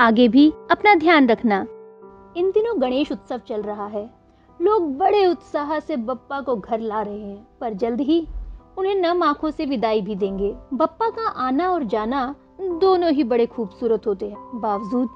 आगे भी अपना ध्यान रखना। इन दिनों गणेश उत्सव चल रहा है। लोग बड़े उत्साह से बप्पा को घर ला रहे हैं, पर जल्द ही उन्हें नम आँखों से विदाई भी देंगे। बप्पा का आना और जाना दोनों ही बड़े खूबसूरत होते हैं। बावजूद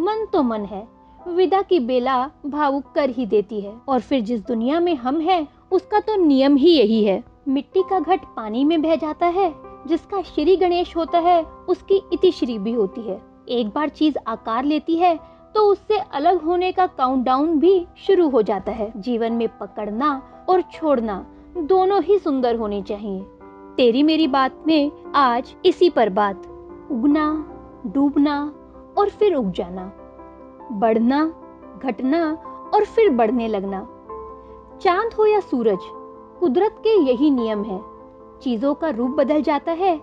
मन तो मन है। विदा की बेला भावुक कर ही देती है। और फिर जिस दुनिया में हम हैं, उसका तो नियम ही यही है। मिट्टी का घट पानी में बह जाता है। जिसका श्री गणेश होता है, उसकी इति श्री भी होती है। एक बार चीज़ आकार लेती है तो उससे अलग होने का काउंटडाउन भी शुरू हो जाता है। जीवन में पकड़ना और छोड़ना दोनों ही सुंदर होने चाहिए। तेरी मेरी बात में आज इसी पर बात। उगना, डूबना और फिर उग जाना। बढ़ना, घटना और फिर बढ़ने लगना। चाँद हो या सूरज, कुदरत के यही नियम है। चीज़ों का रूप बदल जाता है,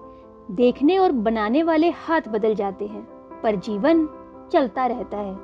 देखने और बनाने वाले हाथ बदल जाते हैं। पर जीवन चलता रहता है।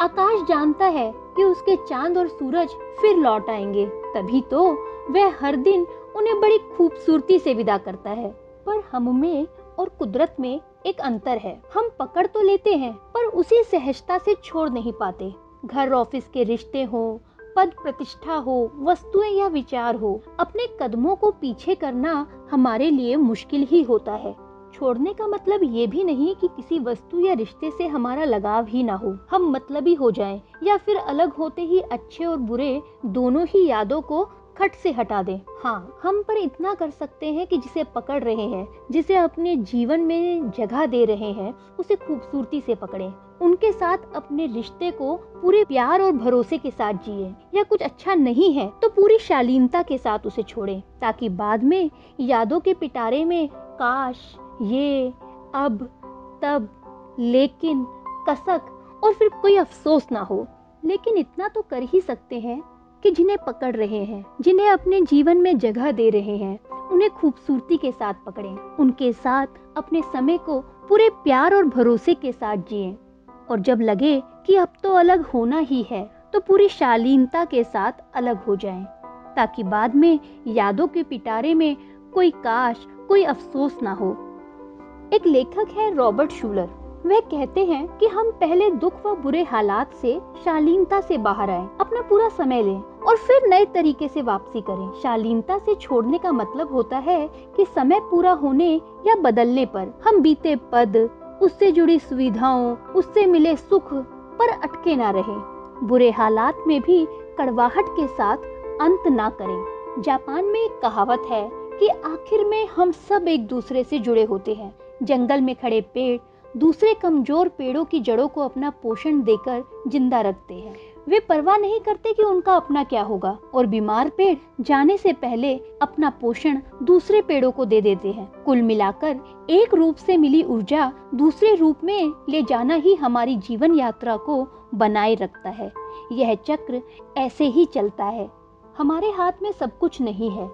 आकाश जानता है कि उसके चाँद और सूरज फिर लौट आएँगे। तभी तो वह हर दिन उन्हें बड़ी खूबसूरती से विदा करता है। पर हम में और कुदरत में एक अंतर है। हम पकड़ तो लेते हैं, पर उसी सहजता से छोड़ नहीं पाते। घर ऑफ़िस के रिश्ते हो, पद प्रतिष्ठा हो, वस्तुएँ या विचार हो, अपने कदमों को पीछे करना हमारे लिए मुश्किल ही होता है। छोड़ने का मतलब ये भी नहीं कि किसी वस्तु या रिश्ते से हमारा लगाव ही ना हो। हम मतलबी हो जाएँ या फिर अलग होते ही अच्छे और बुरे दोनों ही यादों को खट से हटा दें। हाँ हम पर इतना कर सकते हैं कि जिसे पकड़ रहे हैं, जिसे अपने जीवन में जगह दे रहे हैं, उसे खूबसूरती से पकड़ें। उनके साथ अपने रिश्ते को पूरे प्यार और भरोसे के साथ जिए या कुछ अच्छा नहीं है तो पूरी शालीनता के साथ उसे छोड़ें, ताकि बाद में यादों के पिटारे में काश ये अब तब लेकिन कसक और फिर कोई अफसोस ना हो। लेकिन इतना तो कर ही सकते हैं कि जिन्हें पकड़ रहे हैं जिन्हें अपने जीवन में जगह दे रहे हैं उन्हें खूबसूरती के साथ पकड़ें उनके साथ अपने समय को पूरे प्यार और भरोसे के साथ जिए। और जब लगे कि अब तो अलग होना ही है तो पूरी शालीनता के साथ अलग हो जाएँ, ताकि बाद में यादों के पिटारे में कोई काश कोई अफसोस ना हो। एक लेखक है रॉबर्ट शूलर। वह कहते हैं कि हम पहले दुख व बुरे हालात से, शालीनता से बाहर आए, अपना पूरा समय लें और फिर नए तरीके से वापसी करें। शालीनता से छोड़ने का मतलब होता है कि समय पूरा होने या बदलने पर। हम बीते पद, उससे जुड़ी सुविधाओं, उससे मिले सुख पर अटके ना रहे। बुरे हालात में भी कड़वाहट के साथ अंत ना करें। जापान में एक कहावत है कि आखिर में हम सब एक दूसरे से जुड़े होते हैं। जंगल में खड़े पेड़ दूसरे कमज़ोर पेड़ों की जड़ों को अपना पोषण देकर ज़िंदा रखते हैं। वे परवाह नहीं करते कि उनका अपना क्या होगा और बीमार पेड़ जाने से पहले अपना पोषण दूसरे पेड़ों को दे देते हैं। कुल मिलाकर एक रूप से मिली ऊर्जा दूसरे रूप में ले जाना ही हमारी जीवन यात्रा को बनाए रखता है। यह चक्र ऐसे ही चलता है। हमारे हाथ में सब कुछ नहीं है,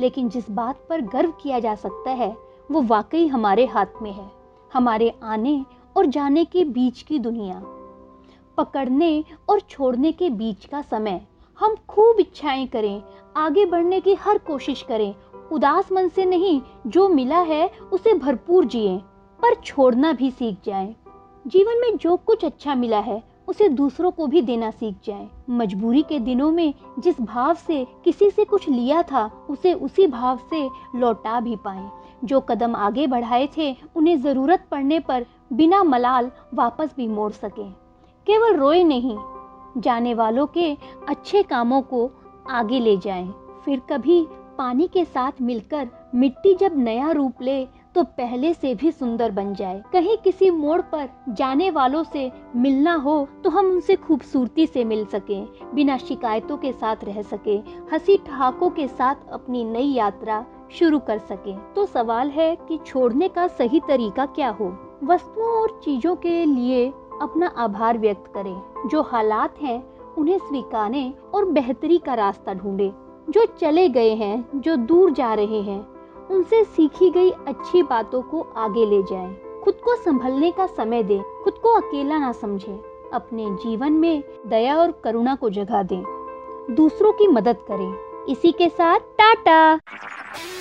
लेकिन जिस बात पर गर्व किया जा सकता है वो वाकई हमारे हाथ में है, हमारे आने और जाने के बीच की दुनिया। पकड़ने और छोड़ने के बीच का समय, हम खूब इच्छाएँ करें, आगे बढ़ने की हर कोशिश करें। उदास मन से नहीं, जो मिला है, उसे भरपूर जिए, पर छोड़ना भी सीख जाए। जीवन में जो कुछ अच्छा मिला है, उसे दूसरों को भी देना सीख जाए। मजबूरी के दिनों में जिस भाव से किसी से कुछ लिया था, उसे उसी भाव से लौटा भी पाए। जो कदम आगे बढ़ाए थे, उन्हें ज़रूरत पड़ने पर बिना मलाल वापस भी मोड़ सके। केवल रोए नहीं, जाने वालों के अच्छे कामों को आगे ले जाएँ। फिर कभी पानी के साथ मिलकर मिट्टी जब नया रूप ले तो पहले से भी सुंदर बन जाए। कहीं किसी मोड़ पर जाने वालों से मिलना हो तो हम उनसे खूबसूरती से मिल सके, बिना शिकायतों के साथ रह सके। हँसी ठहाकों के साथ अपनी नई यात्रा शुरू कर सके। तो सवाल है कि छोड़ने का सही तरीका क्या हो? वस्तुओं और चीज़ों के लिए अपना आभार व्यक्त करें। जो हालात हैं, उन्हें स्वीकारें और बेहतरी का रास्ता ढूंढे। जो चले गए हैं, जो दूर जा रहे हैं, उनसे सीखी गई अच्छी बातों को आगे ले जाएँ। खुद को संभलने का समय दें। खुद को अकेला ना समझें। अपने जीवन में दया और करुणा को जगह दें। दूसरों की मदद करें। इसी के साथ टाटा!